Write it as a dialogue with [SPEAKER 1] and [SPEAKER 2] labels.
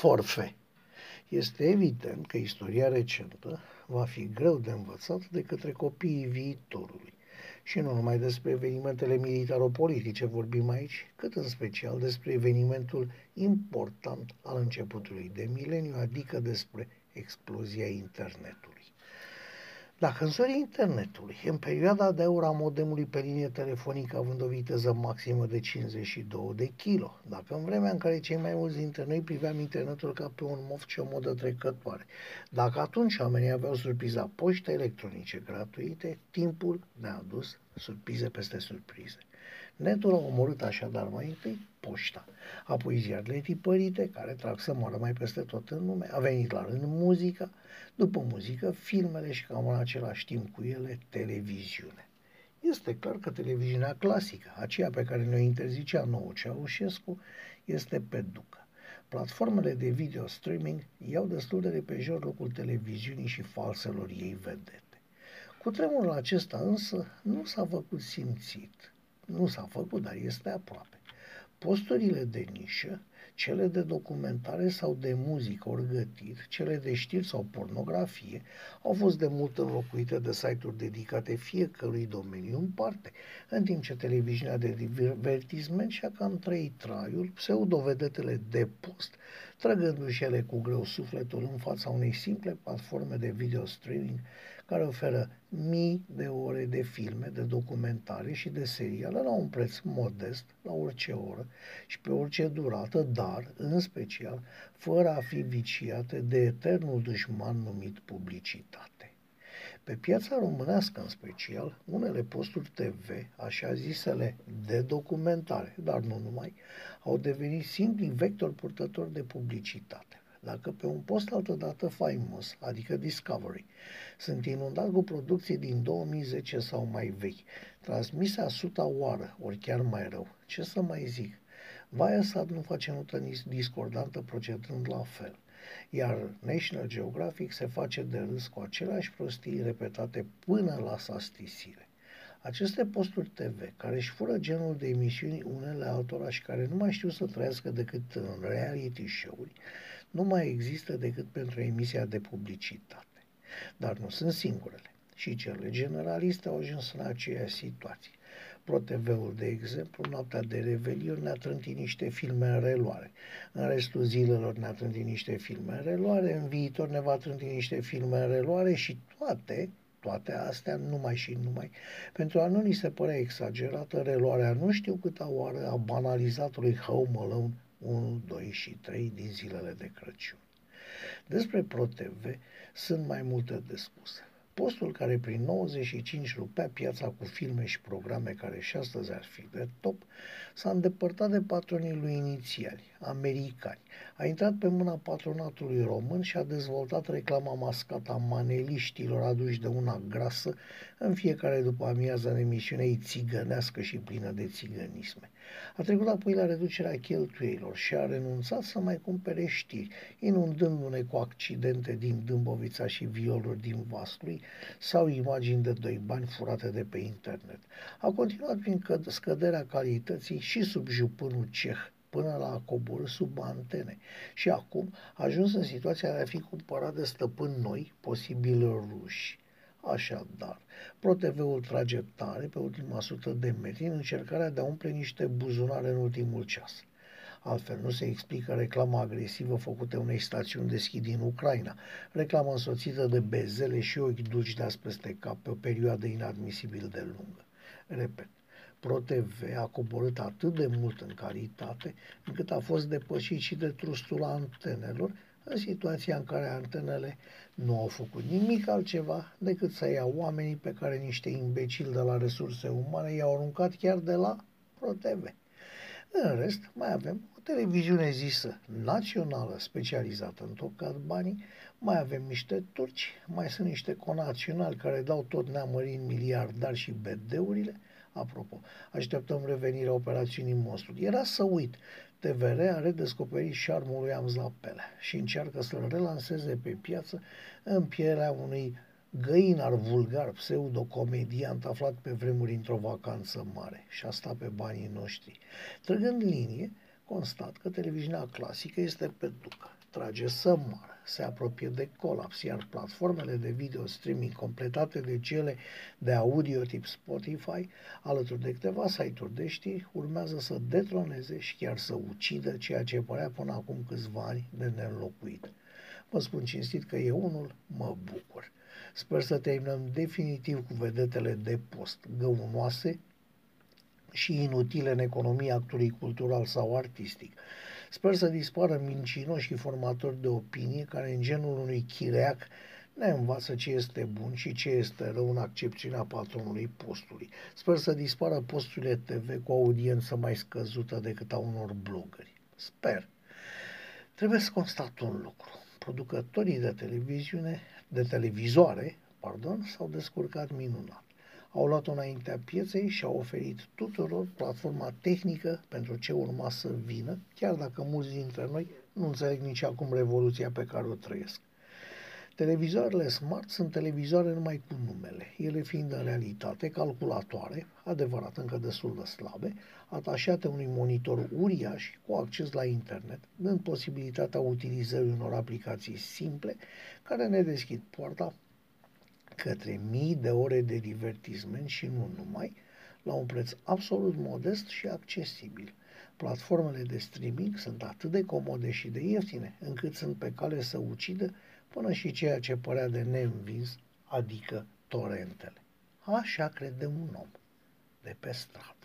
[SPEAKER 1] forfe. Este evident că istoria recentă va fi greu de învățat de către copiii viitorului. Și nu numai despre evenimentele militaro-politice vorbim aici, cât în special despre evenimentul important al începutului de mileniu, adică despre explozia internetului. Dacă în zorii internetului, în perioada de aur a modemului pe linie telefonică având o viteză maximă de 52 de kg, dacă în vremea în care cei mai mulți dintre noi priveam internetul ca pe un moft și o modă trecătoare, dacă atunci oamenii aveau surpriza poște electronice gratuite, timpul ne-a adus surprize peste surprize. Netul a omorât așadar mai întâi poșta, apoi ziarele tipărite, care trag să moară mai peste tot în lume, a venit la rând muzica, după muzică, filmele și cam în același timp cu ele, televiziune. Este clar că televiziunea clasică, aceea pe care ne-o interzicea nouă Ceaușescu, este pe ducă. Platformele de video streaming iau destul de repejor locul televiziunii și falselor ei vedete. Cu tremurul acesta însă nu s-a făcut simțit. Nu s-a făcut, dar este aproape. Posturile de nișă, cele de documentare sau de muzică ori gătit, cele de știri sau pornografie, au fost de mult înlocuite de site-uri dedicate fiecărui domeniu în parte, în timp ce televiziunea de divertisment și-a cam trăit traiul, pseudovedetele de post, trăgându-și ele cu greu sufletul în fața unei simple platforme de video streaming care oferă mii de ore de filme, de documentare și de seriale la un preț modest, la orice oră și pe orice durată, dar, în special, fără a fi viciate de eternul dușman numit publicitate. Pe piața românească, în special, unele posturi TV, așa zisele de documentare, dar nu numai, au devenit simpli vector purtători de publicitate. Dacă pe un post altădată faimos, adică Discovery, sunt inundat cu producții din 2010 sau mai vechi, transmise a suta oară, ori chiar mai rău, ce să mai zic? Viasat nu face notă discordantă procedând la fel, iar National Geographic se face de râs cu aceleași prostii repetate până la sastisire. Aceste posturi TV, care își fură genul de emisiuni unele altora și care nu mai știu să trăiască decât în reality show-uri, nu mai există decât pentru emisia de publicitate. Dar nu sunt singurele. Și cele generaliste au ajuns în aceeași situație. ProTV-ul, de exemplu, noaptea de Revelion ne-a trântit niște filme în reluare. În restul zilelor ne-a trântit niște filme în reluare, în viitor ne va trânti niște filme în reluare și toate, toate astea numai și numai. Pentru a nu ni se părea exagerată, reluarea nu știu câta oară a banalizatului Home Alone 1, 2 și 3 din zilele de Crăciun. Despre ProTV sunt mai multe de spus. Postul care prin 95 rupea piața cu filme și programe care și astăzi ar fi de top, s-a îndepărtat de patronii lui inițiali, americani. A intrat pe mâna patronatului român și a dezvoltat reclama mascată a maneliștilor aduși de una grasă în fiecare după amiază în emisiunea țigănească și plină de țigănisme. A trecut apoi la reducerea cheltuielor și a renunțat să mai cumpere știri, inundându-ne cu accidente din Dâmbovița și violuri din Vaslui sau imagini de doi bani furate de pe internet. A continuat prin scăderea calității și sub jupânul ceh, până la a coborâ sub antene și acum a ajuns în situația de a fi cumpărat de stăpâni noi, posibil ruși. Așadar, ProTV-ul trage tare pe ultima sută de metri în încercarea de a umple niște buzunare în ultimul ceas. Altfel nu se explică reclama agresivă făcută unei stațiuni de schi din Ucraina, reclamă însoțită de bezele și ochi dulci de peste cap pe o perioadă inadmisibil de lungă. Repet, ProTV a coborât atât de mult în calitate, încât a fost depășit și de trustul antenelor, în situația în care antenele nu au făcut nimic altceva decât să ia oamenii pe care niște imbecili de la resurse umane i-au aruncat chiar de la ProTV. În rest, mai avem o televiziune zisă națională specializată în tocat banii, mai avem niște turci, mai sunt niște conaționali care dau tot neamărind miliardari și bedeurile, Apropo, așteptăm revenirea operațiunii Monstru. Era să uit. TVR a redescoperit șarmul lui Amzapele și încearcă să-l relanseze pe piață în pielea unui găinar vulgar, pseudo-comediant aflat pe vremuri într-o vacanță mare și asta pe banii noștri. Trăgând linie, constat că televiziunea clasică este pe ducă, trage să moară, se apropie de colaps, iar platformele de video streaming completate de cele de audio tip Spotify, alături de câteva site-uri de știri, urmează să detroneze și chiar să ucidă ceea ce părea până acum câțiva ani de neînlocuit. Vă spun cinstit că eu unul mă bucur. Sper să terminăm definitiv cu vedetele de post găunoase și inutile în economia actului cultural sau artistic. Sper să dispară mincinoși și formatori de opinie care în genul unui chireac ne învață ce este bun și ce este rău în accepțiunea patronului postului. Sper să dispară posturile TV cu audiență mai scăzută decât a unor blogări. Sper. Trebuie să constat un lucru. Producătorii de televiziune, de televizoare, pardon, s-au descurcat minunat au luat-o înaintea pieței și au oferit tuturor platforma tehnică pentru ce urma să vină, chiar dacă mulți dintre noi nu înțeleg nici acum revoluția pe care o trăiesc. Televizoarele smart sunt televizoare numai cu numele, ele fiind în realitate calculatoare, adevărat încă destul de slabe, atașate unui monitor uriaș cu acces la internet, dând posibilitatea utilizării unor aplicații simple care ne deschid poarta către mii de ore de divertisment și nu numai, la un preț absolut modest și accesibil. Platformele de streaming sunt atât de comode și de ieftine, încât sunt pe cale să ucidă până și ceea ce părea de neînvins, adică torentele. Așa crede un om de pe stradă.